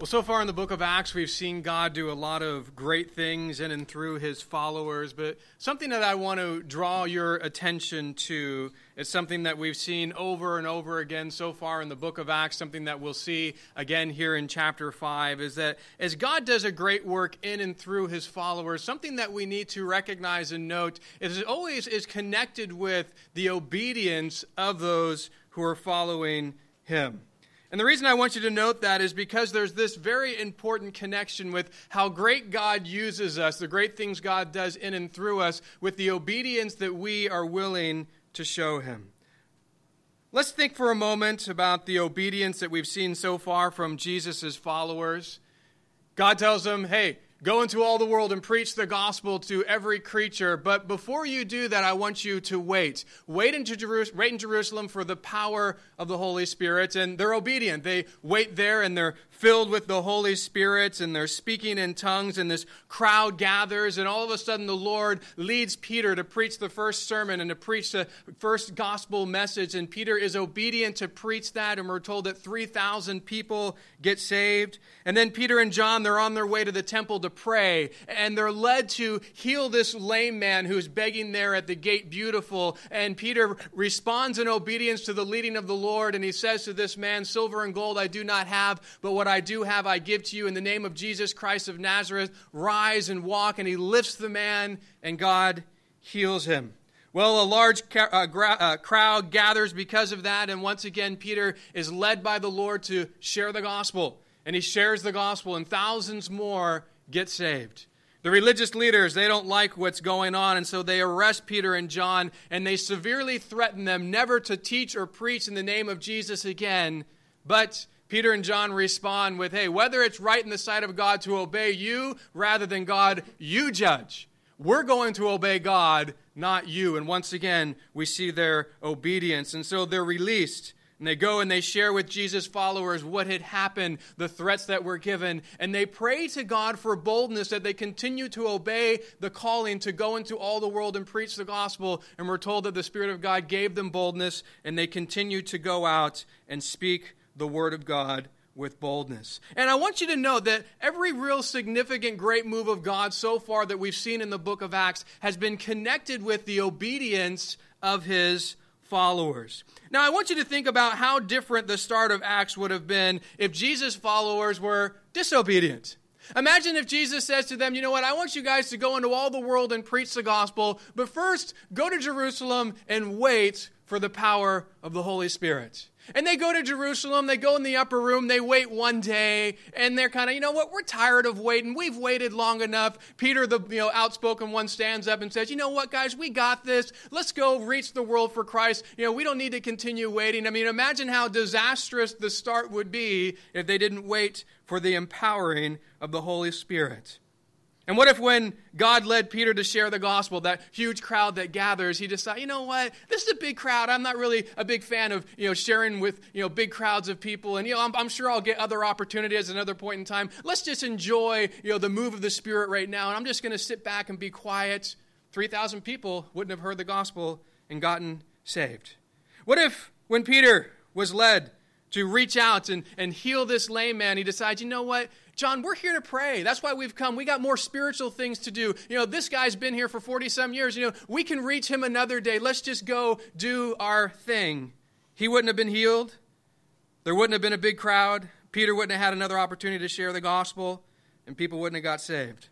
Well, so far in the book of Acts, we've seen God do a lot of great things in and through his followers. But something that I want to draw your attention to is something that we've seen over and over again so far in the book of Acts, something that we'll see again here in chapter 5, is that as God does a great work in and through his followers, something that we need to recognize and note is it always is connected with the obedience of those who are following him. And the reason I want you to note that is because there's this very important connection with how great God uses us, the great things God does in and through us, with the obedience that we are willing to show Him. Let's think for a moment about the obedience that we've seen so far from Jesus' followers. God tells them, hey, Go into all the world and preach the gospel to every creature. But before you do that, I want you to wait. Wait, into wait in Jerusalem for the power of the Holy Spirit. And they're obedient. They wait there and they're filled with the Holy Spirit and they're speaking in tongues. And this crowd gathers. And all of a sudden, the Lord leads Peter to preach the first sermon and to preach the first gospel message. And Peter is obedient to preach that. And we're told that 3,000 people get saved. And then Peter and John, they're on their way to the temple to pray, and they're led to heal this lame man who's begging there at the gate, beautiful. And Peter responds in obedience to the leading of the Lord, and he says to this man, Silver and gold I do not have, but what I do have I give to you in the name of Jesus Christ of Nazareth. Rise and walk. And he lifts the man, and God heals him. Well, a large uh, uh, crowd gathers because of that, and once again, Peter is led by the Lord to share the gospel. And he shares the gospel, and thousands more get saved. The religious leaders, they don't like what's going on, and so they arrest Peter and John and they severely threaten them never to teach or preach in the name of Jesus again. But Peter and John respond with, hey, whether it's right in the sight of God to obey you rather than God, you judge. We're going to obey God, not you. And once again, we see their obedience. And so they're released. And they go and they share with Jesus' followers what had happened, the threats that were given, and they pray to God for boldness that they continue to obey the calling to go into all the world and preach the gospel. And we're told that the Spirit of God gave them boldness, and they continue to go out and speak the word of God with boldness. And I want you to know that every real significant great move of God so far that we've seen in the book of Acts has been connected with the obedience of his followers. Now, I want you to think about how different the start of Acts would have been if Jesus' followers were disobedient. Imagine if Jesus says to them, You know what? I want you guys to go into all the world and preach the gospel, but first go to Jerusalem and wait for the power of the Holy Spirit. And they go to Jerusalem, they go in the upper room, they wait one day, and they're kind of, you know what, we're tired of waiting. We've waited long enough. Peter, the you know, outspoken one, stands up and says, you know what, guys, we got this. Let's go reach the world for Christ. You know, we don't need to continue waiting. I mean, imagine how disastrous the start would be if they didn't wait for the empowering of the Holy Spirit. And what if when God led Peter to share the gospel, that huge crowd that gathers, he decided, you know what, this is a big crowd. I'm not really a big fan of, you know, sharing with, you know, big crowds of people. And, you know, I'm, I'm sure I'll get other opportunities at another point in time. Let's just enjoy, you know, the move of the Spirit right now. And I'm just going to sit back and be quiet. 3,000 people wouldn't have heard the gospel and gotten saved. What if when Peter was led to reach out and, and heal this lame man, he decides, you know what? John, we're here to pray. That's why we've come. We got more spiritual things to do. You know, this guy's been here for 40 some years. You know, we can reach him another day. Let's just go do our thing. He wouldn't have been healed. There wouldn't have been a big crowd. Peter wouldn't have had another opportunity to share the gospel, and people wouldn't have got saved.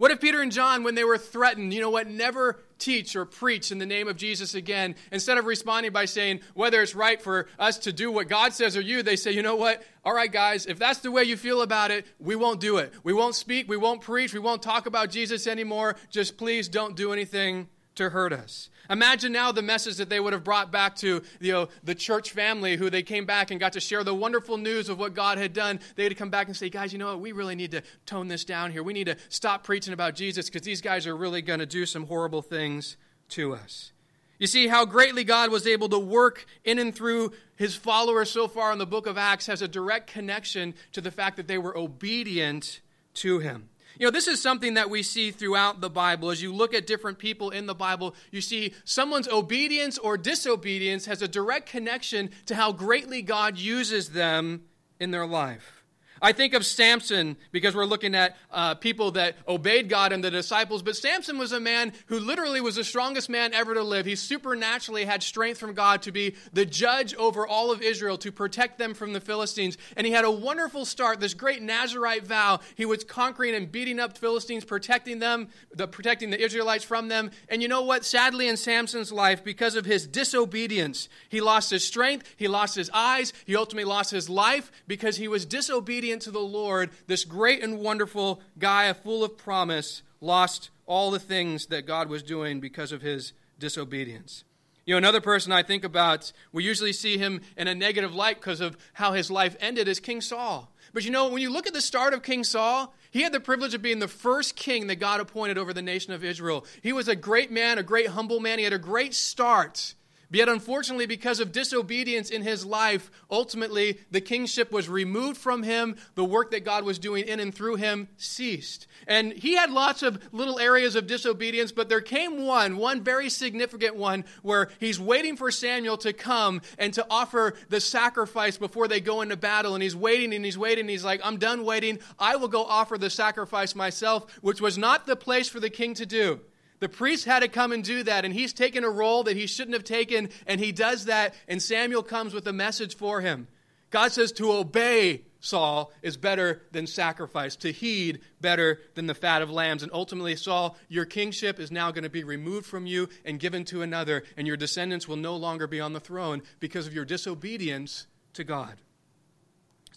What if Peter and John, when they were threatened, you know what, never teach or preach in the name of Jesus again, instead of responding by saying whether it's right for us to do what God says or you, they say, you know what, all right, guys, if that's the way you feel about it, we won't do it. We won't speak, we won't preach, we won't talk about Jesus anymore. Just please don't do anything to hurt us. Imagine now the message that they would have brought back to you know, the church family who they came back and got to share the wonderful news of what God had done. They'd come back and say, guys, you know what? We really need to tone this down here. We need to stop preaching about Jesus because these guys are really going to do some horrible things to us. You see, how greatly God was able to work in and through his followers so far in the book of Acts has a direct connection to the fact that they were obedient to him. You know, this is something that we see throughout the Bible. As you look at different people in the Bible, you see someone's obedience or disobedience has a direct connection to how greatly God uses them in their life. I think of Samson because we're looking at uh, people that obeyed God and the disciples, but Samson was a man who literally was the strongest man ever to live. He supernaturally had strength from God to be the judge over all of Israel, to protect them from the Philistines. And he had a wonderful start, this great Nazarite vow. He was conquering and beating up Philistines, protecting them, the, protecting the Israelites from them. And you know what? Sadly, in Samson's life, because of his disobedience, he lost his strength, he lost his eyes, he ultimately lost his life because he was disobedient obedient to the Lord, this great and wonderful guy, full of promise, lost all the things that God was doing because of his disobedience. You know, another person I think about, we usually see him in a negative light because of how his life ended, is King Saul. But you know, when you look at the start of King Saul, he had the privilege of being the first king that God appointed over the nation of Israel. He was a great man, a great humble man. He had a great start. Yet, unfortunately, because of disobedience in his life, ultimately the kingship was removed from him. The work that God was doing in and through him ceased. And he had lots of little areas of disobedience, but there came one, one very significant one, where he's waiting for Samuel to come and to offer the sacrifice before they go into battle. And he's waiting and he's waiting. And he's like, I'm done waiting. I will go offer the sacrifice myself, which was not the place for the king to do. The priest had to come and do that, and he's taken a role that he shouldn't have taken, and he does that, and Samuel comes with a message for him. God says to obey Saul is better than sacrifice, to heed better than the fat of lambs. And ultimately, Saul, your kingship is now going to be removed from you and given to another, and your descendants will no longer be on the throne because of your disobedience to God.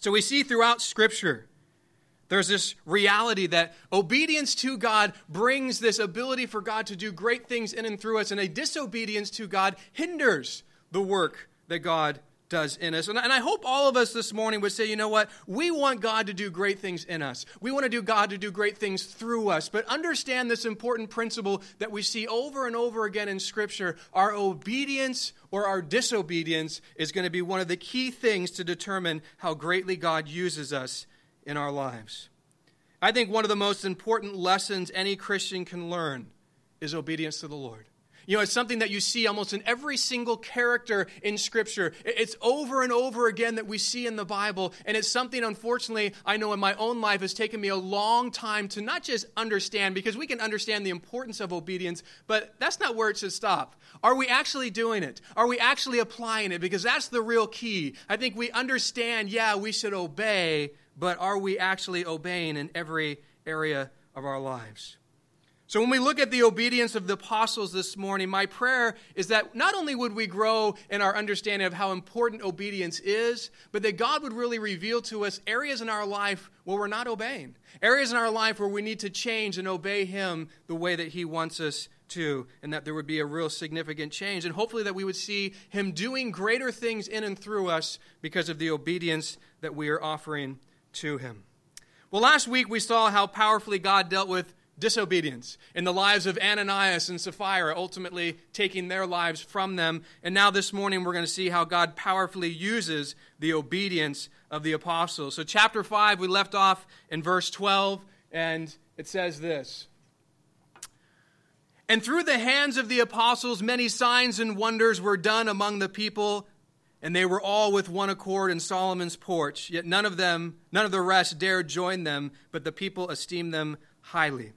So we see throughout Scripture there's this reality that obedience to God brings this ability for God to do great things in and through us, and a disobedience to God hinders the work that God does in us. And I hope all of us this morning would say, you know what? We want God to do great things in us. We want to do God to do great things through us. But understand this important principle that we see over and over again in Scripture. Our obedience or our disobedience is going to be one of the key things to determine how greatly God uses us in our lives. I think one of the most important lessons any Christian can learn is obedience to the Lord. You know, it's something that you see almost in every single character in Scripture. It's over and over again that we see in the Bible. And it's something, unfortunately, I know in my own life has taken me a long time to not just understand, because we can understand the importance of obedience, but that's not where it should stop. Are we actually doing it? Are we actually applying it? Because that's the real key. I think we understand, yeah, we should obey, but are we actually obeying in every area of our lives? So, when we look at the obedience of the apostles this morning, my prayer is that not only would we grow in our understanding of how important obedience is, but that God would really reveal to us areas in our life where we're not obeying, areas in our life where we need to change and obey Him the way that He wants us to, and that there would be a real significant change. And hopefully, that we would see Him doing greater things in and through us because of the obedience that we are offering to him. Well, last week we saw how powerfully God dealt with disobedience in the lives of Ananias and Sapphira, ultimately taking their lives from them. And now this morning we're going to see how God powerfully uses the obedience of the apostles. So, chapter 5, we left off in verse 12, and it says this. And through the hands of the apostles, many signs and wonders were done among the people and they were all with one accord in Solomon's porch. Yet none of them, none of the rest dared join them, but the people esteemed them highly.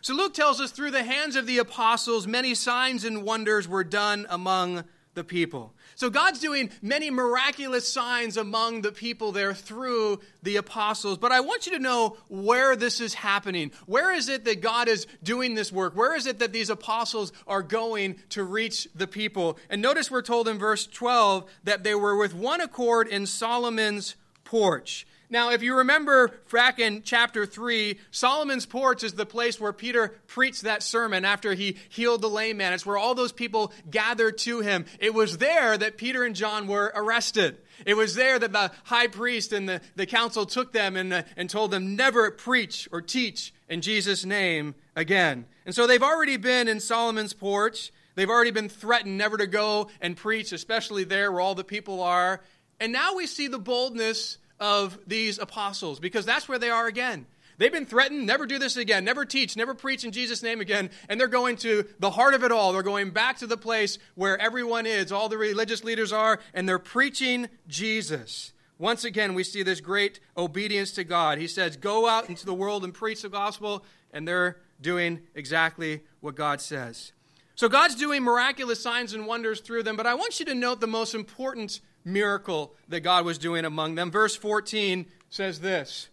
So Luke tells us through the hands of the apostles, many signs and wonders were done among the people. So God's doing many miraculous signs among the people there through the apostles. But I want you to know where this is happening. Where is it that God is doing this work? Where is it that these apostles are going to reach the people? And notice we're told in verse 12 that they were with one accord in Solomon's porch. Now, if you remember back in chapter 3, Solomon's porch is the place where Peter preached that sermon after he healed the lame man. It's where all those people gathered to him. It was there that Peter and John were arrested. It was there that the high priest and the, the council took them and, uh, and told them never preach or teach in Jesus' name again. And so they've already been in Solomon's porch. They've already been threatened never to go and preach, especially there where all the people are. And now we see the boldness of these apostles because that's where they are again. They've been threatened, never do this again, never teach, never preach in Jesus' name again. And they're going to the heart of it all. They're going back to the place where everyone is, all the religious leaders are, and they're preaching Jesus. Once again, we see this great obedience to God. He says, Go out into the world and preach the gospel, and they're doing exactly what God says. So God's doing miraculous signs and wonders through them, but I want you to note the most important miracle that God was doing among them. Verse 14 says this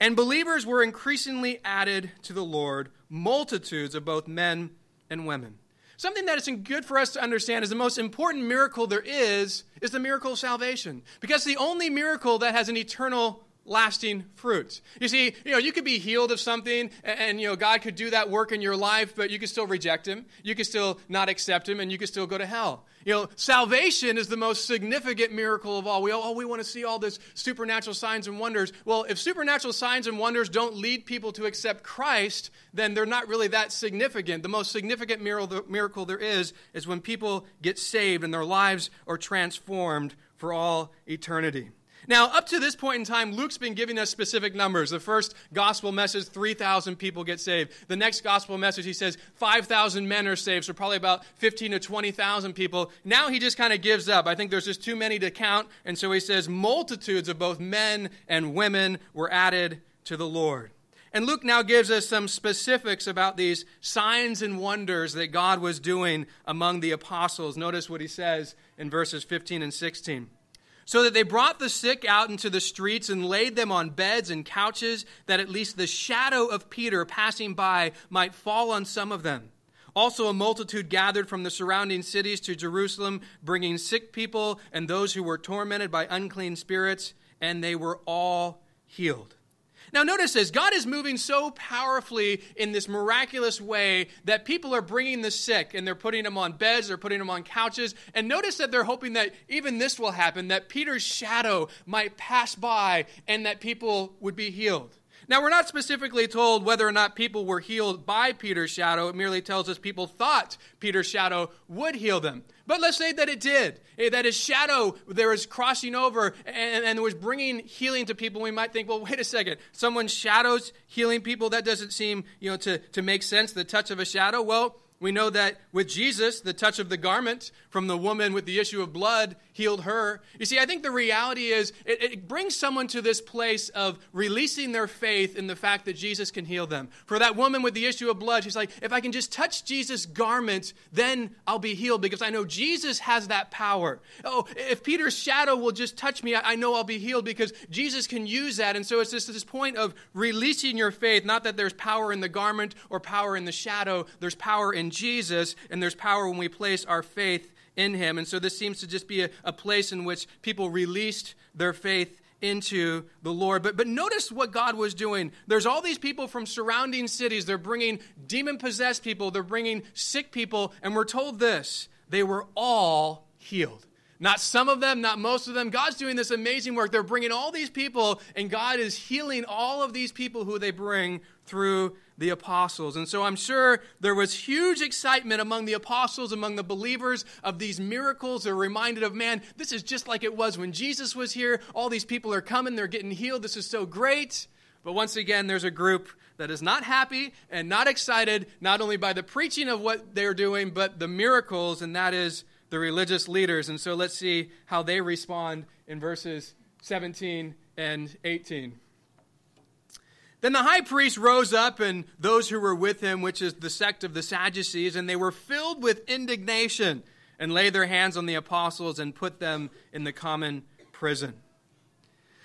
And believers were increasingly added to the Lord, multitudes of both men and women. Something that is good for us to understand is the most important miracle there is is the miracle of salvation. Because the only miracle that has an eternal lasting fruit. You see, you know, you could be healed of something and, and, you know, God could do that work in your life, but you could still reject him. You could still not accept him and you could still go to hell. You know, salvation is the most significant miracle of all. We oh, we want to see all this supernatural signs and wonders. Well, if supernatural signs and wonders don't lead people to accept Christ, then they're not really that significant. The most significant miracle there is is when people get saved and their lives are transformed for all eternity. Now, up to this point in time, Luke's been giving us specific numbers. The first gospel message, 3,000 people get saved. The next gospel message, he says 5,000 men are saved, so probably about 15 to 20,000 people. Now he just kind of gives up. I think there's just too many to count, and so he says multitudes of both men and women were added to the Lord. And Luke now gives us some specifics about these signs and wonders that God was doing among the apostles. Notice what he says in verses 15 and 16 so that they brought the sick out into the streets and laid them on beds and couches, that at least the shadow of Peter passing by might fall on some of them. Also, a multitude gathered from the surrounding cities to Jerusalem, bringing sick people and those who were tormented by unclean spirits, and they were all healed. Now, notice this God is moving so powerfully in this miraculous way that people are bringing the sick and they're putting them on beds, they're putting them on couches. And notice that they're hoping that even this will happen, that Peter's shadow might pass by and that people would be healed. Now, we're not specifically told whether or not people were healed by Peter's shadow. It merely tells us people thought Peter's shadow would heal them. But let's say that it did, eh, that his shadow there was crossing over and, and was bringing healing to people. We might think, well, wait a second, someone's shadows healing people? That doesn't seem, you know, to, to make sense, the touch of a shadow. Well, we know that with Jesus, the touch of the garment from the woman with the issue of blood healed her. You see, I think the reality is it, it, brings someone to this place of releasing their faith in the fact that Jesus can heal them. For that woman with the issue of blood, she's like, if I can just touch Jesus' garment, then I'll be healed because I know Jesus has that power. Oh, if Peter's shadow will just touch me, I, I know I'll be healed because Jesus can use that. And so it's just this point of releasing your faith, not that there's power in the garment or power in the shadow, there's power in in Jesus, and there's power when we place our faith in him. And so this seems to just be a, a place in which people released their faith into the Lord. But, but notice what God was doing. There's all these people from surrounding cities. They're bringing demon possessed people, they're bringing sick people, and we're told this they were all healed. Not some of them, not most of them. God's doing this amazing work. They're bringing all these people, and God is healing all of these people who they bring through the apostles. And so I'm sure there was huge excitement among the apostles, among the believers of these miracles. They're reminded of, man, this is just like it was when Jesus was here. All these people are coming, they're getting healed. This is so great. But once again, there's a group that is not happy and not excited, not only by the preaching of what they're doing, but the miracles, and that is the religious leaders. And so let's see how they respond in verses 17 and 18. Then the high priest rose up, and those who were with him, which is the sect of the Sadducees, and they were filled with indignation and laid their hands on the apostles and put them in the common prison.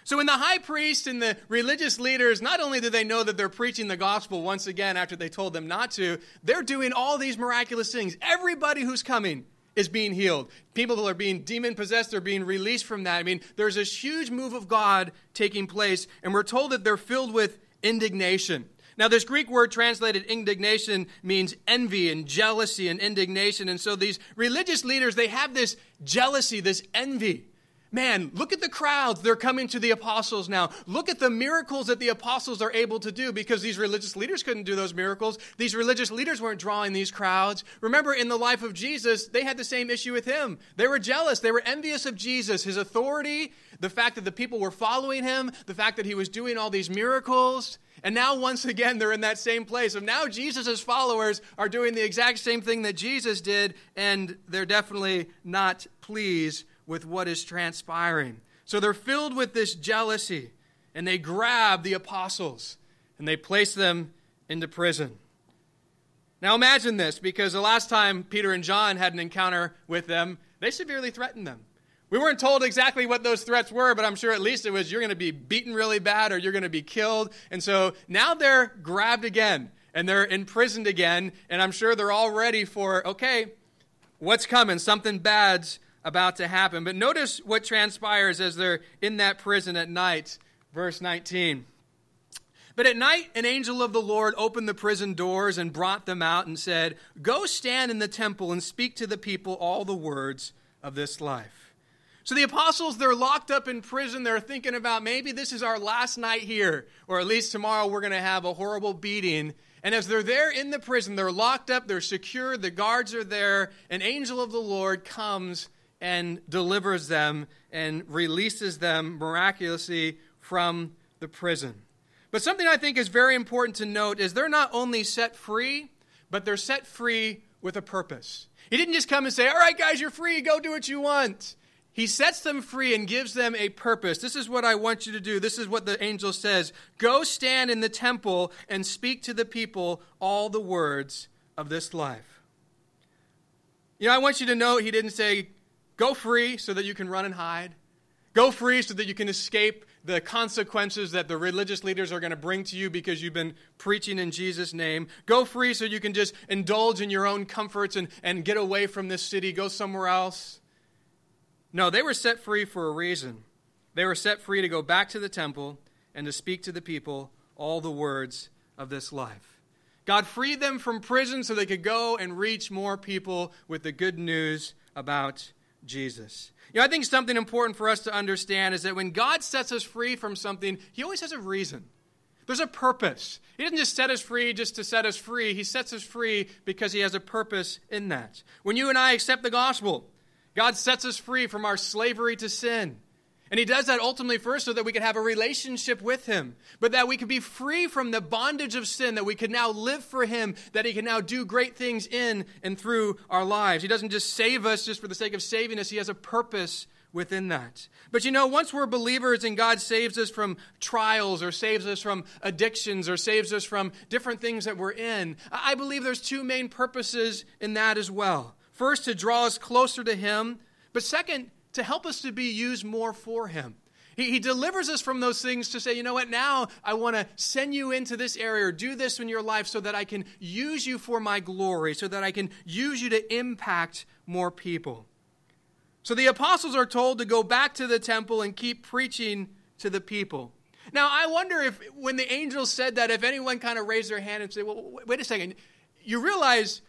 So, when the high priest and the religious leaders, not only do they know that they're preaching the gospel once again after they told them not to, they're doing all these miraculous things. Everybody who's coming is being healed. People who are being demon possessed, they're being released from that. I mean, there's this huge move of God taking place, and we're told that they're filled with indignation. Now, this Greek word translated indignation means envy and jealousy and indignation. And so these religious leaders, they have this jealousy, this envy. Man, look at the crowds. They're coming to the apostles now. Look at the miracles that the apostles are able to do because these religious leaders couldn't do those miracles. These religious leaders weren't drawing these crowds. Remember, in the life of Jesus, they had the same issue with him. They were jealous. They were envious of Jesus, his authority, the fact that the people were following him, the fact that he was doing all these miracles. And now, once again, they're in that same place. And now, Jesus' followers are doing the exact same thing that Jesus did, and they're definitely not pleased with what is transpiring. So they're filled with this jealousy, and they grab the apostles and they place them into prison. Now imagine this, because the last time Peter and John had an encounter with them, they severely threatened them. We weren't told exactly what those threats were, but I'm sure at least it was you're going to be beaten really bad or you're going to be killed. And so now they're grabbed again and they're imprisoned again, and I'm sure they're all ready for, okay, what's coming? Something bad's about to happen. But notice what transpires as they're in that prison at night. Verse 19. But at night, an angel of the Lord opened the prison doors and brought them out and said, Go stand in the temple and speak to the people all the words of this life. So the apostles, they're locked up in prison. They're thinking about maybe this is our last night here, or at least tomorrow we're going to have a horrible beating. And as they're there in the prison, they're locked up, they're secure, the guards are there. An angel of the Lord comes and delivers them and releases them miraculously from the prison. But something I think is very important to note is they're not only set free, but they're set free with a purpose. He didn't just come and say, All right, guys, you're free, go do what you want. He sets them free and gives them a purpose. This is what I want you to do. This is what the angel says Go stand in the temple and speak to the people all the words of this life. You know, I want you to note he didn't say, Go free so that you can run and hide. Go free so that you can escape the consequences that the religious leaders are going to bring to you because you've been preaching in Jesus' name. Go free so you can just indulge in your own comforts and, and get away from this city, go somewhere else. No, they were set free for a reason. They were set free to go back to the temple and to speak to the people all the words of this life. God freed them from prison so they could go and reach more people with the good news about Jesus. You know, I think something important for us to understand is that when God sets us free from something, He always has a reason. There's a purpose. He doesn't just set us free just to set us free. He sets us free because He has a purpose in that. When you and I accept the gospel, God sets us free from our slavery to sin. And he does that ultimately first so that we can have a relationship with him, but that we can be free from the bondage of sin, that we can now live for him, that he can now do great things in and through our lives. He doesn't just save us just for the sake of saving us, he has a purpose within that. But you know, once we're believers and God saves us from trials or saves us from addictions or saves us from different things that we're in, I believe there's two main purposes in that as well. First, to draw us closer to him, but second, to help us to be used more for Him. He, he delivers us from those things to say, you know what, now I want to send you into this area or do this in your life so that I can use you for my glory, so that I can use you to impact more people. So the apostles are told to go back to the temple and keep preaching to the people. Now, I wonder if when the angels said that, if anyone kind of raised their hand and said, well, wait a second, you realize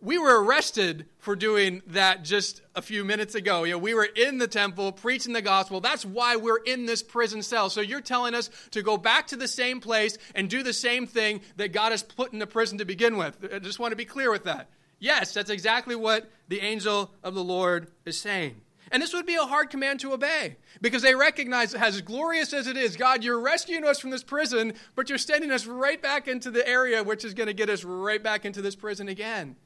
we were arrested for doing that just a few minutes ago. You know, we were in the temple preaching the gospel. That's why we're in this prison cell. So you're telling us to go back to the same place and do the same thing that God has put in the prison to begin with. I just want to be clear with that. Yes, that's exactly what the angel of the Lord is saying. And this would be a hard command to obey because they recognize, as glorious as it is, God, you're rescuing us from this prison, but you're sending us right back into the area which is going to get us right back into this prison again.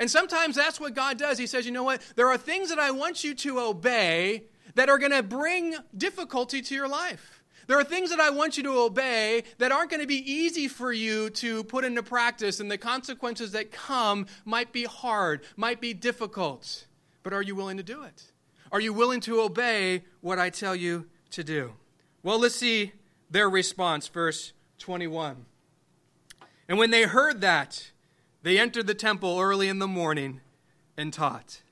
And sometimes that's what God does. He says, you know what? There are things that I want you to obey that are going to bring difficulty to your life. There are things that I want you to obey that aren't going to be easy for you to put into practice, and the consequences that come might be hard, might be difficult. But are you willing to do it? Are you willing to obey what I tell you to do? Well, let's see their response, verse 21. And when they heard that, they entered the temple early in the morning and taught.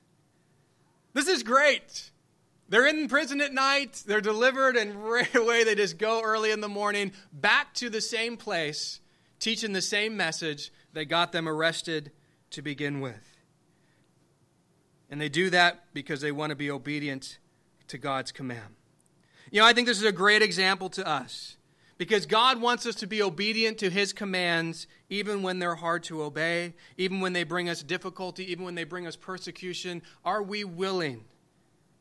This is great. They're in prison at night, they're delivered, and right away they just go early in the morning back to the same place, teaching the same message that got them arrested to begin with. And they do that because they want to be obedient to God's command. You know, I think this is a great example to us because God wants us to be obedient to His commands even when they're hard to obey, even when they bring us difficulty, even when they bring us persecution. Are we willing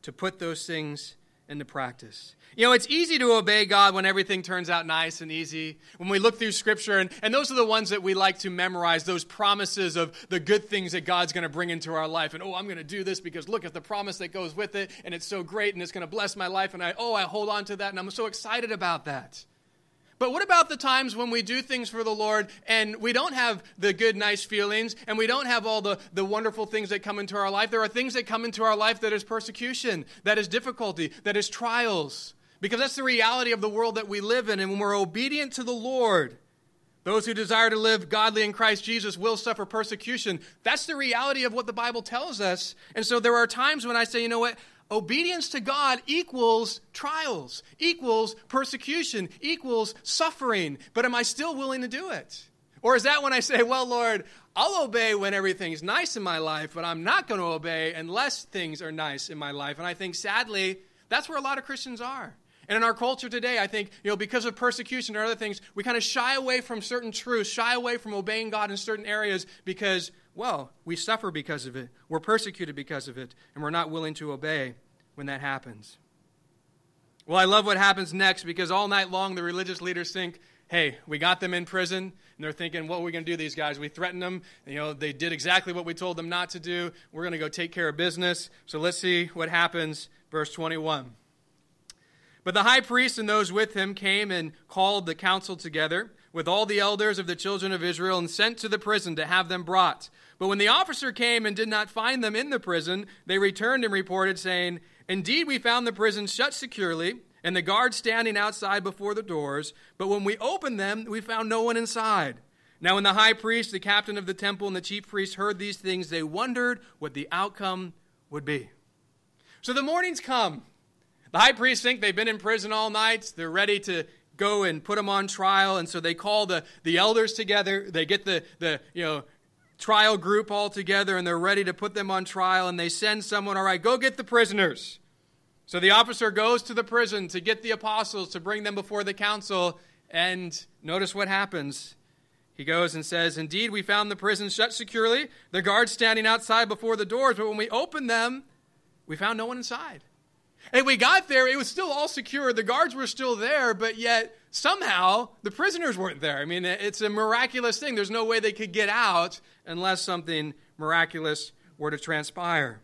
to put those things into practice. You know, it's easy to obey God when everything turns out nice and easy. When we look through Scripture, and, and those are the ones that we like to memorize, those promises of the good things that God's going to bring into our life. And, oh, I'm going to do this because look at the promise that goes with it, and it's so great, and it's going to bless my life. And I, oh, I hold on to that, and I'm so excited about that. But what about the times when we do things for the Lord and we don't have the good, nice feelings and we don't have all the, the wonderful things that come into our life? There are things that come into our life that is persecution, that is difficulty, that is trials. Because that's the reality of the world that we live in. And when we're obedient to the Lord, those who desire to live godly in Christ Jesus will suffer persecution. That's the reality of what the Bible tells us. And so there are times when I say, you know what? Obedience to God equals trials, equals persecution, equals suffering. But am I still willing to do it? Or is that when I say, well, Lord, I'll obey when everything's nice in my life, but I'm not going to obey unless things are nice in my life? And I think, sadly, that's where a lot of Christians are. And in our culture today, I think, you know, because of persecution or other things, we kind of shy away from certain truths, shy away from obeying God in certain areas because well, we suffer because of it. We're persecuted because of it, and we're not willing to obey when that happens. Well, I love what happens next because all night long the religious leaders think, hey, we got them in prison, and they're thinking, what are we going to do these guys? We threatened them. You know, they did exactly what we told them not to do. We're going to go take care of business. So let's see what happens. Verse 21. But the high priest and those with him came and called the council together with all the elders of the children of Israel and sent to the prison to have them brought. But when the officer came and did not find them in the prison, they returned and reported, saying, Indeed, we found the prison shut securely, and the guards standing outside before the doors. But when we opened them, we found no one inside. Now, when the high priest, the captain of the temple, and the chief priest heard these things, they wondered what the outcome would be. So the morning's come. The high priests think they've been in prison all night. They're ready to go and put them on trial. And so they call the, the elders together. They get the, the you know, trial group all together and they're ready to put them on trial. And they send someone, all right, go get the prisoners. So the officer goes to the prison to get the apostles to bring them before the council. And notice what happens. He goes and says, Indeed, we found the prison shut securely, the guards standing outside before the doors, but when we opened them, we found no one inside. And we got there, it was still all secure. The guards were still there, but yet somehow the prisoners weren't there. I mean, it's a miraculous thing. There's no way they could get out unless something miraculous were to transpire.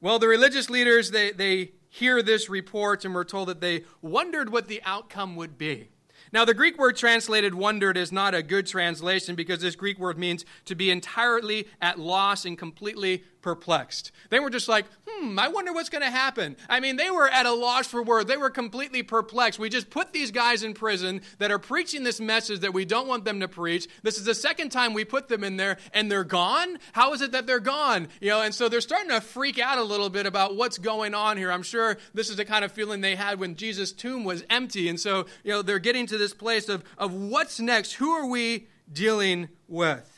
Well, the religious leaders, they, they hear this report and were told that they wondered what the outcome would be. Now, the Greek word translated wondered is not a good translation because this Greek word means to be entirely at loss and completely perplexed. They were just like, hmm, I wonder what's going to happen. I mean, they were at a loss for words. They were completely perplexed. We just put these guys in prison that are preaching this message that we don't want them to preach. This is the second time we put them in there and they're gone. How is it that they're gone? You know, and so they're starting to freak out a little bit about what's going on here. I'm sure this is the kind of feeling they had when Jesus' tomb was empty. And so, you know, they're getting to this place of, of what's next? Who are we dealing with?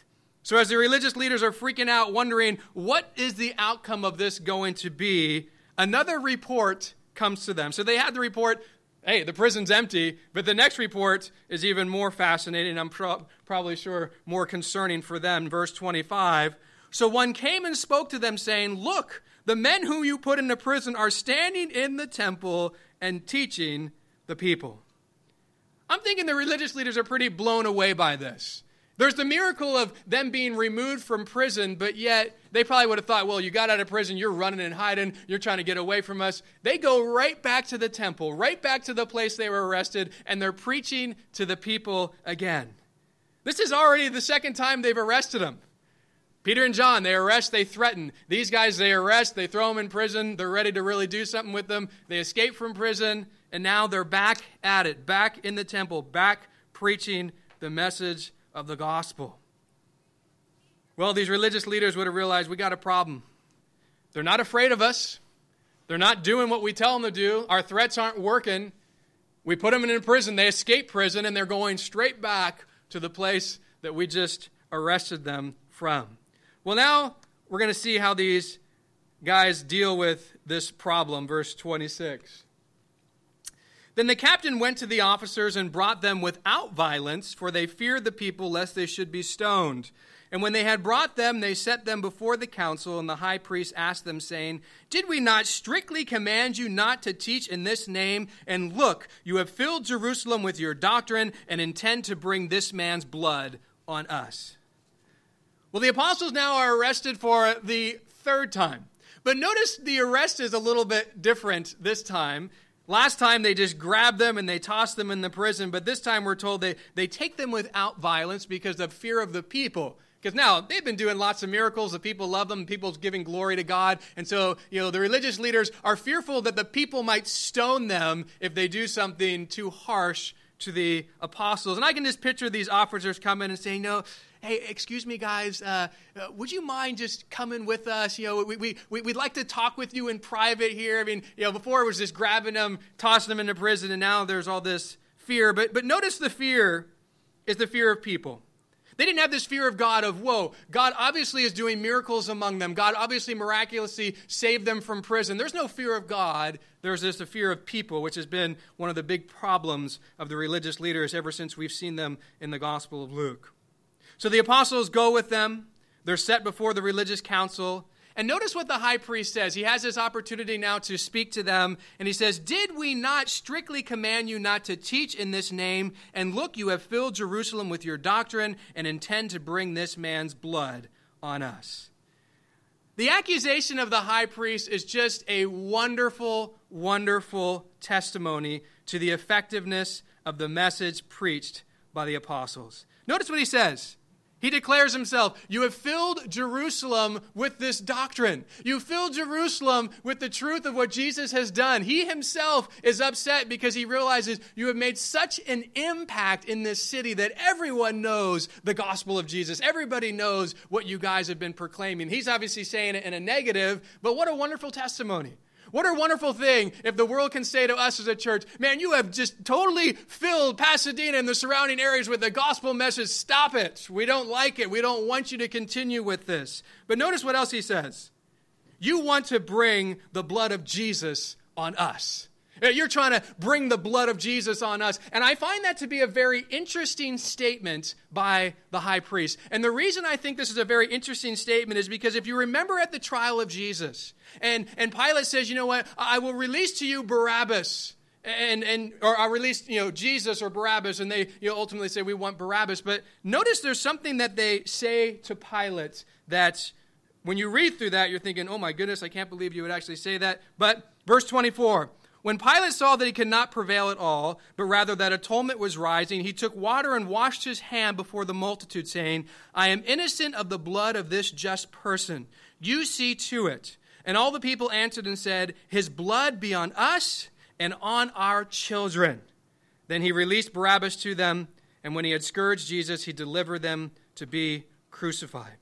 So, as the religious leaders are freaking out, wondering what is the outcome of this going to be, another report comes to them. So, they had the report, hey, the prison's empty, but the next report is even more fascinating. I'm pro- probably sure more concerning for them. Verse 25. So, one came and spoke to them, saying, Look, the men whom you put into prison are standing in the temple and teaching the people. I'm thinking the religious leaders are pretty blown away by this. There's the miracle of them being removed from prison, but yet they probably would have thought, well, you got out of prison, you're running and hiding, you're trying to get away from us. They go right back to the temple, right back to the place they were arrested, and they're preaching to the people again. This is already the second time they've arrested them. Peter and John, they arrest, they threaten. These guys, they arrest, they throw them in prison, they're ready to really do something with them. They escape from prison, and now they're back at it, back in the temple, back preaching the message of the gospel. Well, these religious leaders would have realized we got a problem. they're not afraid of us. They're not doing what we tell them to do. Our threats aren't working. We put them in prison. They escape prison, and they're going straight back to the place that we just arrested them from. Well, now we're going to see how these guys deal with this problem. Verse 26. Then the captain went to the officers and brought them without violence, for they feared the people lest they should be stoned. And when they had brought them, they set them before the council, and the high priest asked them, saying, Did we not strictly command you not to teach in this name? And look, you have filled Jerusalem with your doctrine, and intend to bring this man's blood on us. Well, the apostles now are arrested for the third time. But notice the arrest is a little bit different this time. Last time they just grabbed them and they tossed them in the prison, but this time we're told they, they take them without violence because of fear of the people. Because now they've been doing lots of miracles. The people love them. People's giving glory to God. And so, you know, the religious leaders are fearful that the people might stone them if they do something too harsh to the apostles. And I can just picture these officers coming and saying, no, hey, excuse me, guys, uh, uh, would you mind just coming with us? You know, we, we, we, would like to talk with you in private here. I mean, you know, before it was just grabbing them, tossing them into prison, and now there's all this fear. But, but notice the fear is the fear of people. They didn't have this fear of God of, whoa, God obviously is doing miracles among them. God obviously miraculously saved them from prison. There's no fear of God. There's just a fear of people, which has been one of the big problems of the religious leaders ever since we've seen them in the Gospel of Luke. So the apostles go with them. They're set before the religious council. And notice what the high priest says. He has this opportunity now to speak to them, and he says, Did we not strictly command you not to teach in this name? And look, you have filled Jerusalem with your doctrine and intend to bring this man's blood on us. The accusation of the high priest is just a wonderful, wonderful testimony to the effectiveness of the message preached by the apostles. Notice what he says. He declares himself, You have filled Jerusalem with this doctrine. You filled Jerusalem with the truth of what Jesus has done. He himself is upset because he realizes you have made such an impact in this city that everyone knows the gospel of Jesus. Everybody knows what you guys have been proclaiming. He's obviously saying it in a negative, but what a wonderful testimony. What a wonderful thing if the world can say to us as a church, man, you have just totally filled Pasadena and the surrounding areas with the gospel message. Stop it. We don't like it. We don't want you to continue with this. But notice what else he says. You want to bring the blood of Jesus on us. Uh, you're trying to bring the blood of Jesus on us. And I find that to be a very interesting statement by the high priest. And the reason I think this is a very interesting statement is because if you remember at the trial of Jesus, and, and Pilate says, you know what, I will release to you Barabbas. And, and or I'll release you know Jesus or Barabbas, and they you know, ultimately say we want Barabbas. But notice there's something that they say to Pilate that when you read through that, you're thinking, oh my goodness, I can't believe you would actually say that. But verse 24 when Pilate saw that he could not prevail at all, but rather that atonement was rising, he took water and washed his hand before the multitude, saying, I am innocent of the blood of this just person. You see to it. And all the people answered and said, His blood be on us and on our children. Then he released Barabbas to them, and when he had scourged Jesus, he delivered them to be crucified.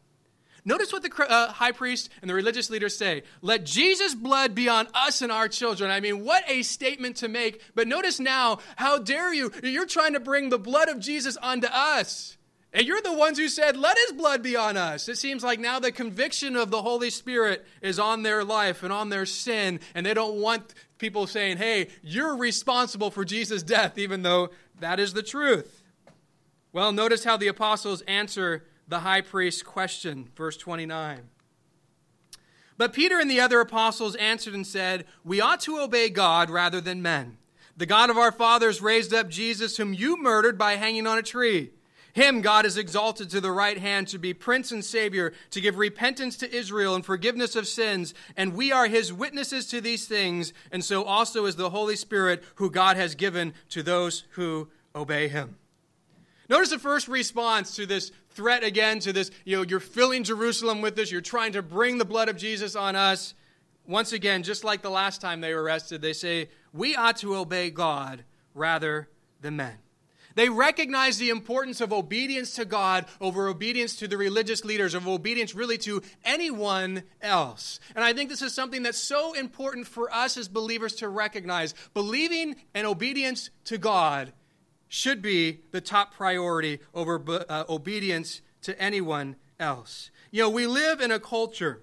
Notice what the uh, high priest and the religious leaders say. Let Jesus' blood be on us and our children. I mean, what a statement to make. But notice now, how dare you? You're trying to bring the blood of Jesus onto us. And you're the ones who said, let his blood be on us. It seems like now the conviction of the Holy Spirit is on their life and on their sin, and they don't want people saying, hey, you're responsible for Jesus' death, even though that is the truth. Well, notice how the apostles answer the high priest's question, verse 29. But Peter and the other apostles answered and said, We ought to obey God rather than men. The God of our fathers raised up Jesus, whom you murdered by hanging on a tree. Him God has exalted to the right hand to be Prince and Savior, to give repentance to Israel and forgiveness of sins. And we are his witnesses to these things, and so also is the Holy Spirit, who God has given to those who obey him. Notice the first response to this threat again, to this, you know, you're filling Jerusalem with this, you're trying to bring the blood of Jesus on us. Once again, just like the last time they were arrested, they say, we ought to obey God rather than men. They recognize the importance of obedience to God over obedience to the religious leaders, of obedience really to anyone else. And I think this is something that's so important for us as believers to recognize. Believing and obedience to God should be the top priority over uh, obedience to anyone else. You know, we live in a culture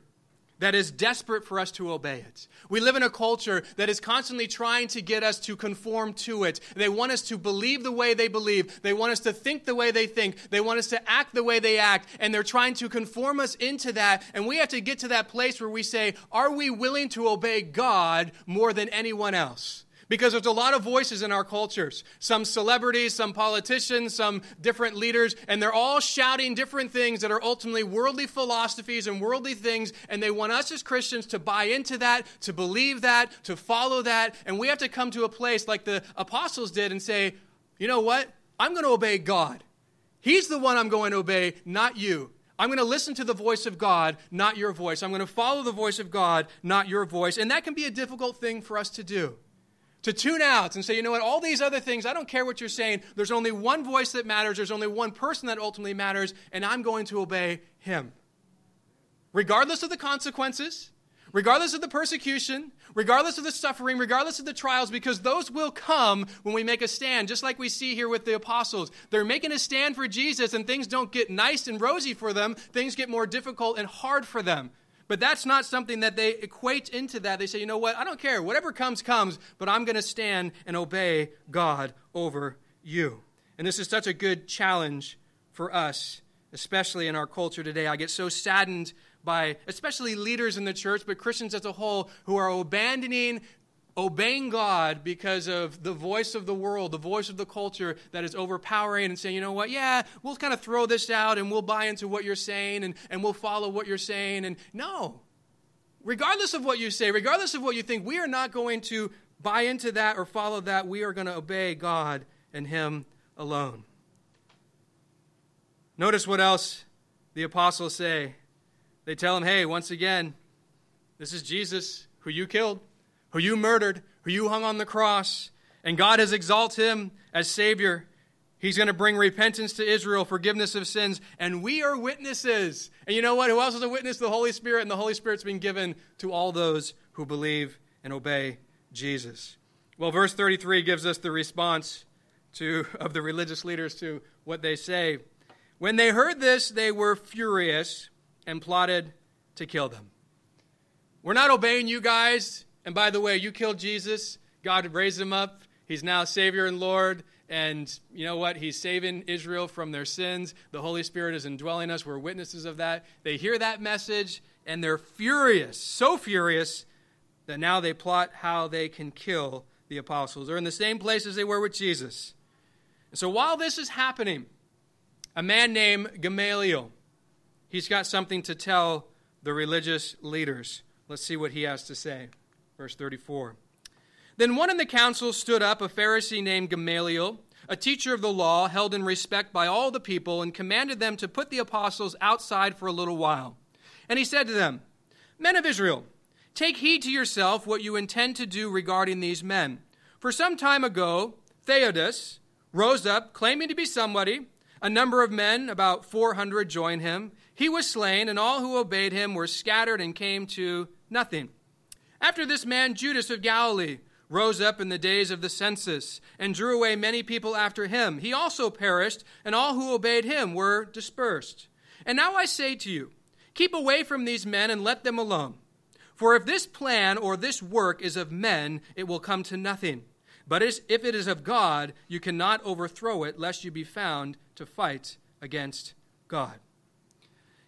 that is desperate for us to obey it. We live in a culture that is constantly trying to get us to conform to it. They want us to believe the way they believe. They want us to think the way they think. They want us to act the way they act. And they're trying to conform us into that. And we have to get to that place where we say, are we willing to obey God more than anyone else? Because there's a lot of voices in our cultures. Some celebrities, some politicians, some different leaders, and they're all shouting different things that are ultimately worldly philosophies and worldly things, and they want us as Christians to buy into that, to believe that, to follow that, and we have to come to a place like the apostles did and say, you know what? I'm going to obey God. He's the one I'm going to obey, not you. I'm going to listen to the voice of God, not your voice. I'm going to follow the voice of God, not your voice. And that can be a difficult thing for us to do to tune out and say, you know what, all these other things, I don't care what you're saying. There's only one voice that matters, there's only one person that ultimately matters, and I'm going to obey him. Regardless of the consequences, regardless of the persecution, regardless of the suffering, regardless of the trials, because those will come when we make a stand, just like we see here with the apostles. They're making a stand for Jesus, and things don't get nice and rosy for them, things get more difficult and hard for them. But that's not something that they equate into that. They say, you know what? I don't care. Whatever comes, comes, but I'm going to stand and obey God over you. And this is such a good challenge for us, especially in our culture today. I get so saddened by, especially leaders in the church, but Christians as a whole, who are abandoning obeying God because of the voice of the world, the voice of the culture that is overpowering and saying, you know what, yeah, we'll kind of throw this out and we'll buy into what you're saying and, and we'll follow what you're saying. And no, regardless of what you say, regardless of what you think, we are not going to buy into that or follow that. We are going to obey God and Him alone. Notice what else the apostles say. They tell him, hey, once again, this is Jesus who you killed who you murdered, who you hung on the cross, and God has exalted him as Savior. He's going to bring repentance to Israel, forgiveness of sins, and we are witnesses. And you know what? Who else is a witness? The Holy Spirit, and the Holy Spirit's been given to all those who believe and obey Jesus. Well, verse 33 gives us the response to, of the religious leaders to what they say. When they heard this, they were furious and plotted to kill them. We're not obeying you guys. And by the way, you killed Jesus, God raised him up. He's now Savior and Lord. And you know what? He's saving Israel from their sins. The Holy Spirit is indwelling us. We're witnesses of that. They hear that message and they're furious, so furious that now they plot how they can kill the apostles. They're in the same place as they were with Jesus. And so while this is happening, a man named Gamaliel, he's got something to tell the religious leaders. Let's see what he has to say. Verse 34. Then one in the council stood up, a Pharisee named Gamaliel, a teacher of the law, held in respect by all the people, and commanded them to put the apostles outside for a little while. And he said to them, Men of Israel, take heed to yourself what you intend to do regarding these men. For some time ago, Theudas rose up, claiming to be somebody. A number of men, about 400, joined him. He was slain, and all who obeyed him were scattered and came to nothing. After this man, Judas of Galilee, rose up in the days of the census and drew away many people after him. He also perished, and all who obeyed him were dispersed. And now I say to you, keep away from these men and let them alone. For if this plan or this work is of men, it will come to nothing. But if it is of God, you cannot overthrow it, lest you be found to fight against God.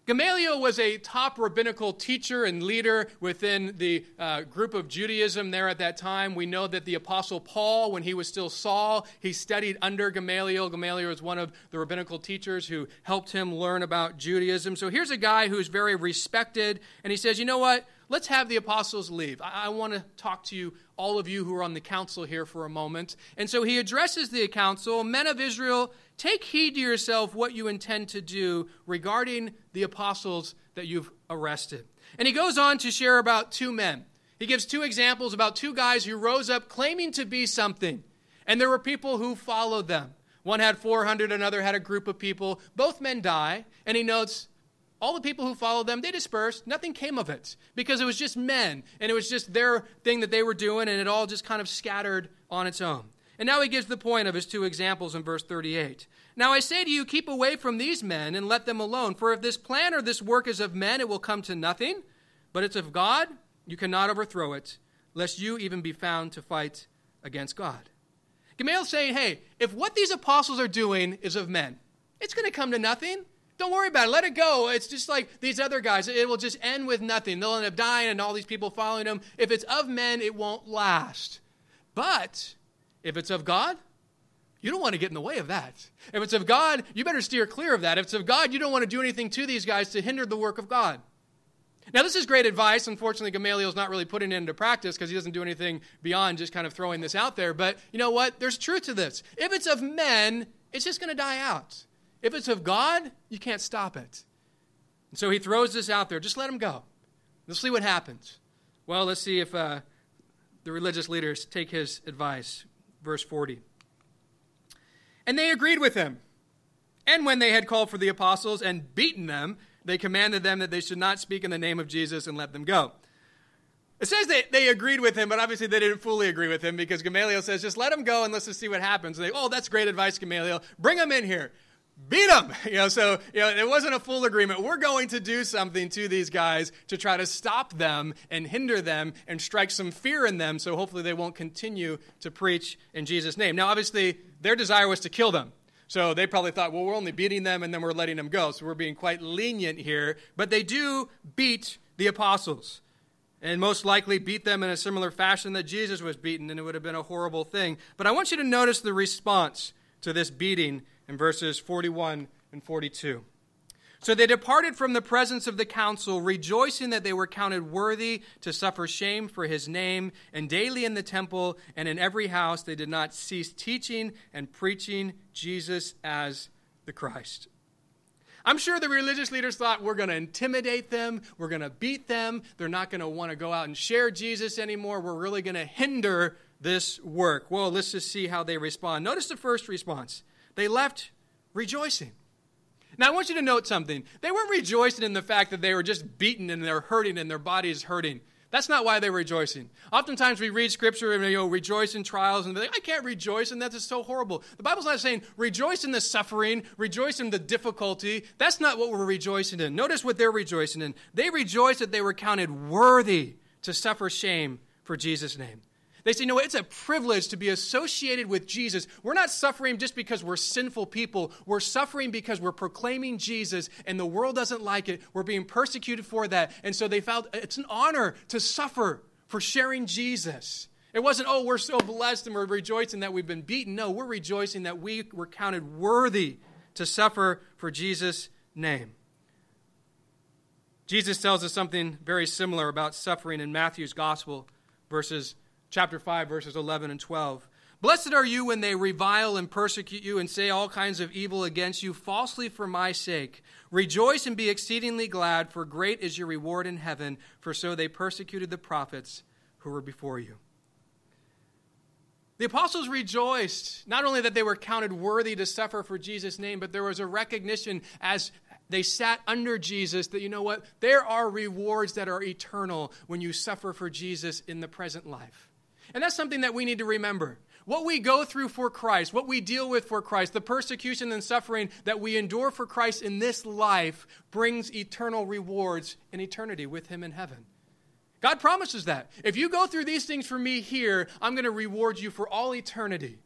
Gamaliel was a top rabbinical teacher and leader within the uh, group of Judaism there at that time. We know that the Apostle Paul, when he was still Saul, he studied under Gamaliel. Gamaliel was one of the rabbinical teachers who helped him learn about Judaism. So here's a guy who's very respected, and he says, You know what? Let's have the apostles leave. I, I want to talk to you, all of you who are on the council here, for a moment. And so he addresses the council Men of Israel, take heed to yourself what you intend to do regarding the apostles that you've arrested. And he goes on to share about two men. He gives two examples about two guys who rose up claiming to be something, and there were people who followed them. One had 400, another had a group of people. Both men die. And he notes all the people who followed them, they dispersed. Nothing came of it because it was just men and it was just their thing that they were doing and it all just kind of scattered on its own. And now he gives the point of his two examples in verse 38. Now I say to you, keep away from these men and let them alone. For if this plan or this work is of men, it will come to nothing. But it's of God, you cannot overthrow it, lest you even be found to fight against God. Gamaliel's saying, hey, if what these apostles are doing is of men, it's going to come to nothing. Don't worry about it. Let it go. It's just like these other guys. It will just end with nothing. They'll end up dying and all these people following them. If it's of men, it won't last. But if it's of God, you don't want to get in the way of that. If it's of God, you better steer clear of that. If it's of God, you don't want to do anything to these guys to hinder the work of God. Now, this is great advice. Unfortunately, Gamaliel's not really putting it into practice because he doesn't do anything beyond just kind of throwing this out there. But you know what? There's truth to this. If it's of men, it's just going to die out. If it's of God, you can't stop it. And so he throws this out there. Just let him go. Let's see what happens. Well, let's see if uh, the religious leaders take his advice. Verse 40. And they agreed with him. And when they had called for the apostles and beaten them, they commanded them that they should not speak in the name of Jesus and let them go. It says they, they agreed with him, but obviously they didn't fully agree with him because Gamaliel says, just let him go and let's just see what happens. And they, oh, that's great advice, Gamaliel. Bring him in here beat them. You know, so you know, it wasn't a full agreement. We're going to do something to these guys to try to stop them and hinder them and strike some fear in them so hopefully they won't continue to preach in Jesus' name. Now, obviously, their desire was to kill them. So they probably thought, well, we're only beating them and then we're letting them go. So we're being quite lenient here. But they do beat the apostles and most likely beat them in a similar fashion that Jesus was beaten, and it would have been a horrible thing. But I want you to notice the response to this beating in verses 41 and 42. So they departed from the presence of the council, rejoicing that they were counted worthy to suffer shame for his name. And daily in the temple and in every house they did not cease teaching and preaching Jesus as the Christ. I'm sure the religious leaders thought we're going to intimidate them, we're going to beat them, they're not going to want to go out and share Jesus anymore, we're really going to hinder this work. Well, let's just see how they respond. Notice the first response. They left rejoicing. Now, I want you to note something. They weren't rejoicing in the fact that they were just beaten and they're hurting and their body is hurting. That's not why they're rejoicing. Oftentimes we read scripture and you know, rejoice in trials and they're like, I can't rejoice and that's just so horrible. The Bible's not saying rejoice in the suffering, rejoice in the difficulty. That's not what we're rejoicing in. Notice what they're rejoicing in. They rejoice that they were counted worthy to suffer shame for Jesus' name. They say, no, it's a privilege to be associated with Jesus. We're not suffering just because we're sinful people. We're suffering because we're proclaiming Jesus and the world doesn't like it. We're being persecuted for that. And so they felt it's an honor to suffer for sharing Jesus. It wasn't, oh, we're so blessed and we're rejoicing that we've been beaten. No, we're rejoicing that we were counted worthy to suffer for Jesus' name. Jesus tells us something very similar about suffering in Matthew's gospel, verses chapter 5, verses 11 and 12. Blessed are you when they revile and persecute you and say all kinds of evil against you falsely for my sake. Rejoice and be exceedingly glad, for great is your reward in heaven, for so they persecuted the prophets who were before you. The apostles rejoiced, not only that they were counted worthy to suffer for Jesus' name, but there was a recognition as they sat under Jesus that, you know what, there are rewards that are eternal when you suffer for Jesus in the present life. And that's something that we need to remember. What we go through for Christ, what we deal with for Christ, the persecution and suffering that we endure for Christ in this life brings eternal rewards in eternity with Him in heaven. God promises that. If you go through these things for me here, I'm going to reward you for all eternity.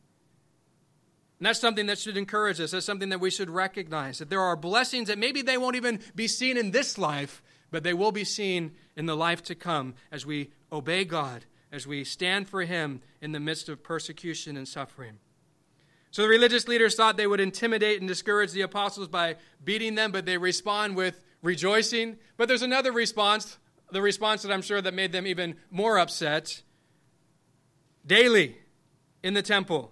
And that's something that should encourage us. That's something that we should recognize that there are blessings that maybe they won't even be seen in this life, but they will be seen in the life to come as we obey God as we stand for him in the midst of persecution and suffering. So the religious leaders thought they would intimidate and discourage the apostles by beating them, but they respond with rejoicing. But there's another response, the response that I'm sure that made them even more upset. Daily in the temple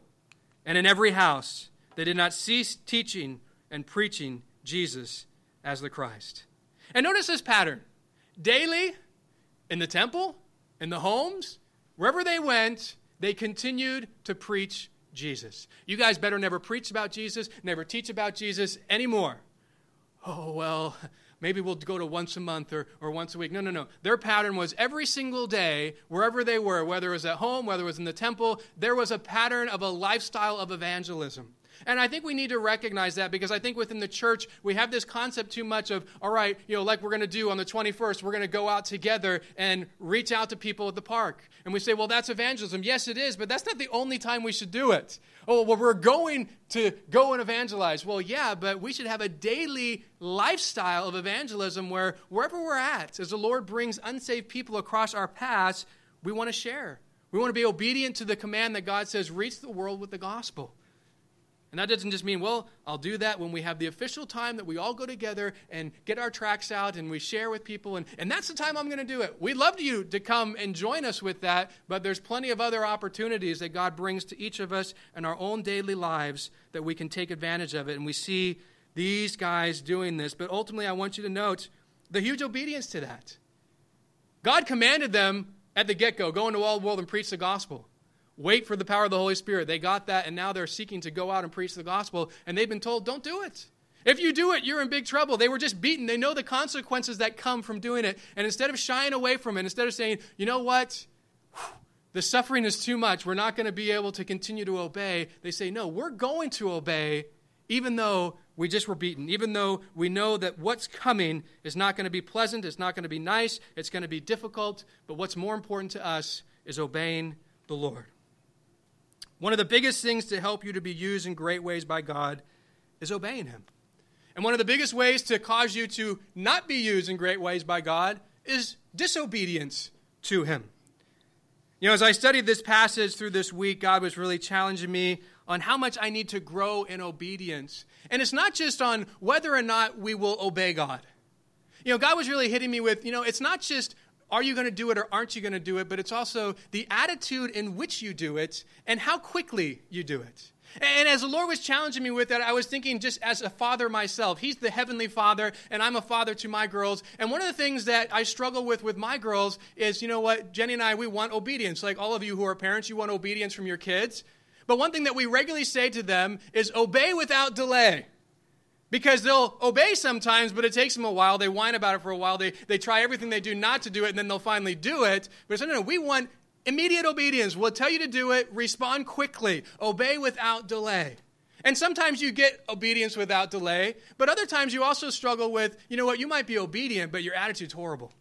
and in every house, they did not cease teaching and preaching Jesus as the Christ. And notice this pattern. Daily in the temple, in the homes, Wherever they went, they continued to preach Jesus. You guys better never preach about Jesus, never teach about Jesus anymore. Oh, well, maybe we'll go to once a month or, or once a week. No, no, no. Their pattern was every single day, wherever they were, whether it was at home, whether it was in the temple, there was a pattern of a lifestyle of evangelism. And I think we need to recognize that because I think within the church we have this concept too much of, all right, you know, like we're going to do on the 21st, we're going to go out together and reach out to people at the park. And we say, well, that's evangelism. Yes, it is, but that's not the only time we should do it. Oh, well, we're going to go and evangelize. Well, yeah, but we should have a daily lifestyle of evangelism where wherever we're at, as the Lord brings unsaved people across our paths, we want to share. We want to be obedient to the command that God says, reach the world with the gospel. And that doesn't just mean, well, I'll do that when we have the official time that we all go together and get our tracks out and we share with people. And, and that's the time I'm going to do it. We'd love you to come and join us with that, but there's plenty of other opportunities that God brings to each of us in our own daily lives that we can take advantage of it. And we see these guys doing this. But ultimately, I want you to note the huge obedience to that. God commanded them at the get go go into all the world and preach the gospel. Wait for the power of the Holy Spirit. They got that, and now they're seeking to go out and preach the gospel, and they've been told, don't do it. If you do it, you're in big trouble. They were just beaten. They know the consequences that come from doing it. And instead of shying away from it, instead of saying, you know what? The suffering is too much. We're not going to be able to continue to obey. They say, no, we're going to obey, even though we just were beaten, even though we know that what's coming is not going to be pleasant, it's not going to be nice, it's going to be difficult. But what's more important to us is obeying the Lord. One of the biggest things to help you to be used in great ways by God is obeying Him. And one of the biggest ways to cause you to not be used in great ways by God is disobedience to Him. You know, as I studied this passage through this week, God was really challenging me on how much I need to grow in obedience. And it's not just on whether or not we will obey God. You know, God was really hitting me with, you know, it's not just are you going to do it or aren't you going to do it, but it's also the attitude in which you do it and how quickly you do it. And as the Lord was challenging me with that, I was thinking just as a father myself. He's the heavenly father, and I'm a father to my girls. And one of the things that I struggle with with my girls is, you know what, Jenny and I, we want obedience. Like all of you who are parents, you want obedience from your kids. But one thing that we regularly say to them is obey without delay. Because they'll obey sometimes, but it takes them a while. They whine about it for a while. They, they try everything they do not to do it, and then they'll finally do it. But no, no, we want immediate obedience. We'll tell you to do it. Respond quickly. Obey without delay. And sometimes you get obedience without delay, but other times you also struggle with, you know what, you might be obedient, but your attitude's horrible.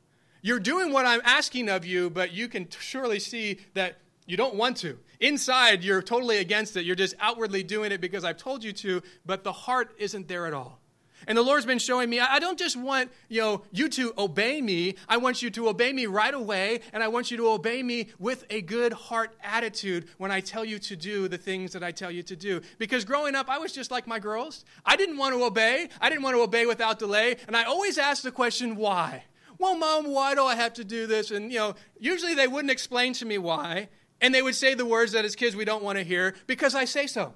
You're doing what I'm asking of you, but you can surely see that you don't want to. Inside, you're totally against it. You're just outwardly doing it because I've told you to, but the heart isn't there at all. And the Lord's been showing me, I don't just want, you know, you to obey me. I want you to obey me right away, and I want you to obey me with a good heart attitude when I tell you to do the things that I tell you to do. Because growing up, I was just like my girls. I didn't want to obey. I didn't want to obey without delay, and I always asked the question, why? Well, mom, why do I have to do this? And, you know, usually they wouldn't explain to me why. And they would say the words that as kids we don't want to hear because I say so.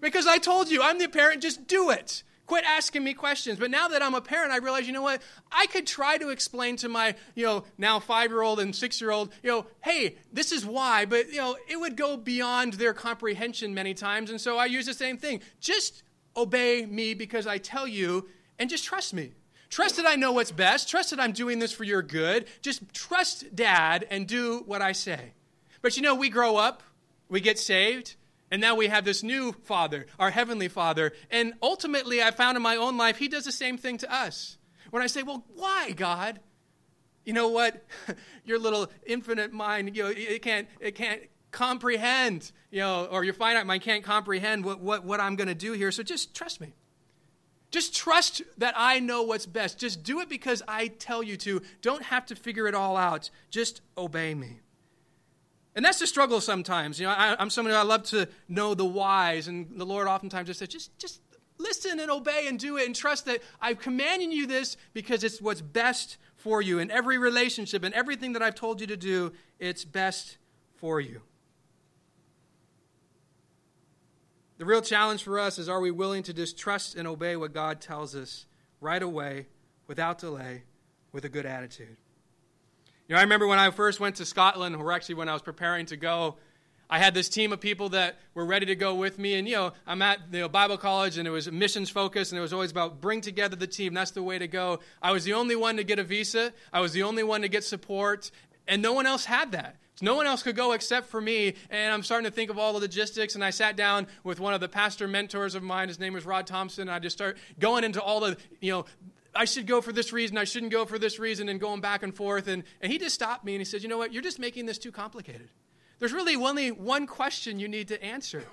Because I told you, I'm the parent, just do it. Quit asking me questions. But now that I'm a parent, I realize, you know what? I could try to explain to my, you know, now five year old and six year old, you know, hey, this is why, but, you know, it would go beyond their comprehension many times. And so I use the same thing. Just obey me because I tell you, and just trust me. Trust that I know what's best. Trust that I'm doing this for your good. Just trust dad and do what I say. But you know, we grow up, we get saved, and now we have this new Father, our Heavenly Father. And ultimately, I found in my own life, He does the same thing to us. When I say, Well, why, God? You know what? Your little infinite mind, you know, it can't, it can't comprehend, you know, or your finite mind can't comprehend what, what, what I'm going to do here. So just trust me. Just trust that I know what's best. Just do it because I tell you to. Don't have to figure it all out. Just obey me. And that's the struggle sometimes. You know, I, am who I love to know the whys, and the Lord oftentimes just says, just, just listen and obey and do it and trust that I'm commanding you this because it's what's best for you. In every relationship and everything that I've told you to do, it's best for you. The real challenge for us is are we willing to just trust and obey what God tells us right away, without delay, with a good attitude? You know, I remember when I first went to Scotland, or actually when I was preparing to go, I had this team of people that were ready to go with me. And, you know, I'm at you know, Bible college and it was missions focused and it was always about bring together the team. That's the way to go. I was the only one to get a visa. I was the only one to get support. And no one else had that. No one else could go except for me. And I'm starting to think of all the logistics. And I sat down with one of the pastor mentors of mine. His name was Rod Thompson. And I just start going into all the, you know, I should go for this reason, I shouldn't go for this reason, and going back and forth. And, and he just stopped me and he said, You know what? You're just making this too complicated. There's really only one question you need to answer.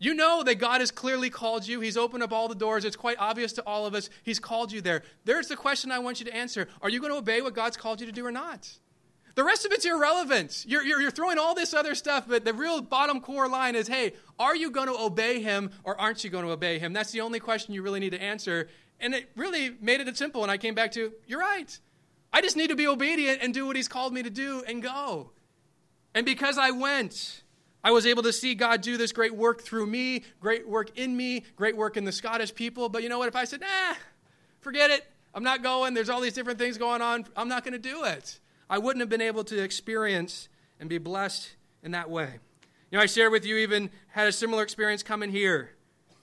You know that God has clearly called you. He's opened up all the doors. It's quite obvious to all of us. He's called you there. There's the question I want you to answer Are you going to obey what God's called you to do or not? The rest of it's irrelevant. You're, you're, you're, throwing all this other stuff, but the real bottom core line is hey, are you going to obey him or aren't you going to obey him? That's the only question you really need to answer. And it really made it simple. And I came back to, you're right. I just need to be obedient and do what he's called me to do and go. And because I went, I was able to see God do this great work through me, great work in me, great work in the Scottish people. But you know what? If I said, nah, forget it, I'm not going, there's all these different things going on, I'm not going to do it. I wouldn't have been able to experience and be blessed in that way. You know, I shared with you, even had a similar experience coming here.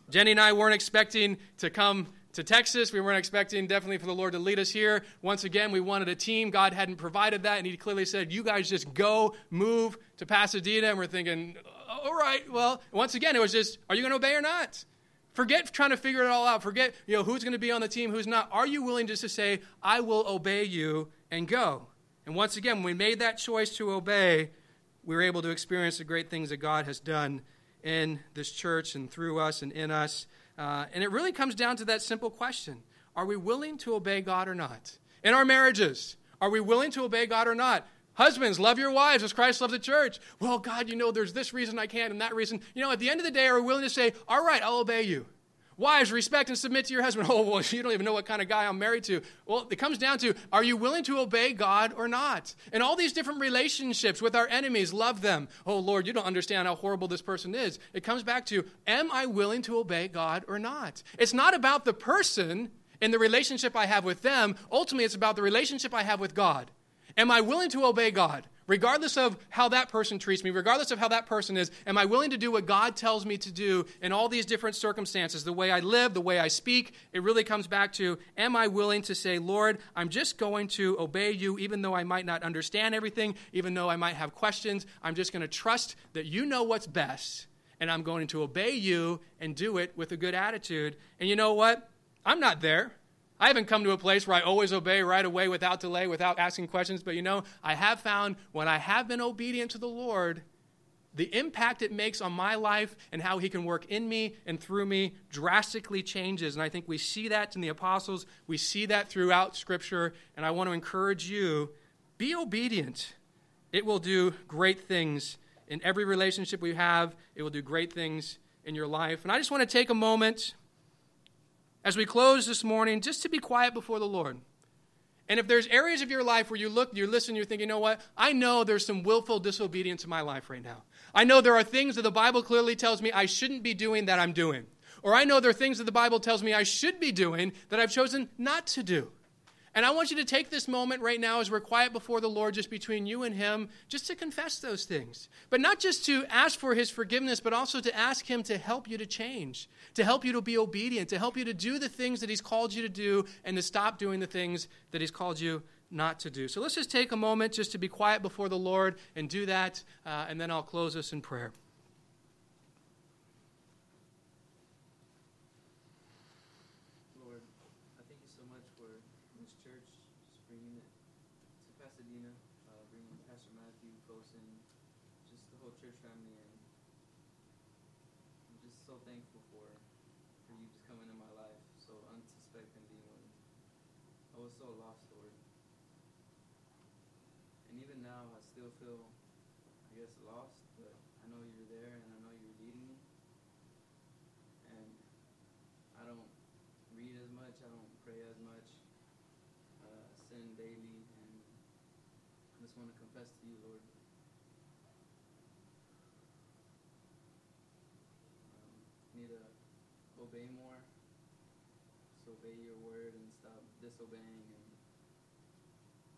Jenny and I weren't expecting to come to Texas. We weren't expecting definitely for the Lord to lead us here. Once again, we wanted a team. God hadn't provided that, and He clearly said, You guys just go, move to Pasadena. And we're thinking, All right, well, once again, it was just, Are you going to obey or not? Forget trying to figure it all out. Forget, you know, who's going to be on the team, who's not. Are you willing just to say, I will obey you and go? And once again, when we made that choice to obey, we were able to experience the great things that God has done in this church and through us and in us. Uh, and it really comes down to that simple question Are we willing to obey God or not? In our marriages, are we willing to obey God or not? Husbands, love your wives as Christ loves the church. Well, God, you know, there's this reason I can't and that reason. You know, at the end of the day, are we willing to say, All right, I'll obey you? Wives, respect and submit to your husband. Oh, well, you don't even know what kind of guy I'm married to. Well, it comes down to are you willing to obey God or not? And all these different relationships with our enemies, love them. Oh, Lord, you don't understand how horrible this person is. It comes back to am I willing to obey God or not? It's not about the person and the relationship I have with them. Ultimately, it's about the relationship I have with God. Am I willing to obey God? Regardless of how that person treats me, regardless of how that person is, am I willing to do what God tells me to do in all these different circumstances? The way I live, the way I speak, it really comes back to am I willing to say, Lord, I'm just going to obey you, even though I might not understand everything, even though I might have questions. I'm just going to trust that you know what's best, and I'm going to obey you and do it with a good attitude. And you know what? I'm not there. I haven't come to a place where I always obey right away without delay, without asking questions, but you know, I have found when I have been obedient to the Lord, the impact it makes on my life and how He can work in me and through me drastically changes. And I think we see that in the apostles, we see that throughout Scripture, and I want to encourage you be obedient. It will do great things in every relationship we have, it will do great things in your life. And I just want to take a moment as we close this morning, just to be quiet before the Lord. And if there's areas of your life where you look, you listen, you're thinking, you know what? I know there's some willful disobedience in my life right now. I know there are things that the Bible clearly tells me I shouldn't be doing that I'm doing. Or I know there are things that the Bible tells me I should be doing that I've chosen not to do. And I want you to take this moment right now as we're quiet before the Lord, just between you and Him, just to confess those things. But not just to ask for His forgiveness, but also to ask Him to help you to change, to help you to be obedient, to help you to do the things that He's called you to do, and to stop doing the things that He's called you not to do. So let's just take a moment just to be quiet before the Lord and do that, uh, and then I'll close us in prayer. Obey more. Obey your word and stop disobeying and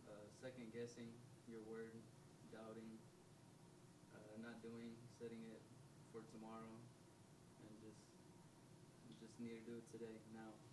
uh, second guessing your word, doubting, uh, not doing setting it for tomorrow, and just, just need to do it today, now.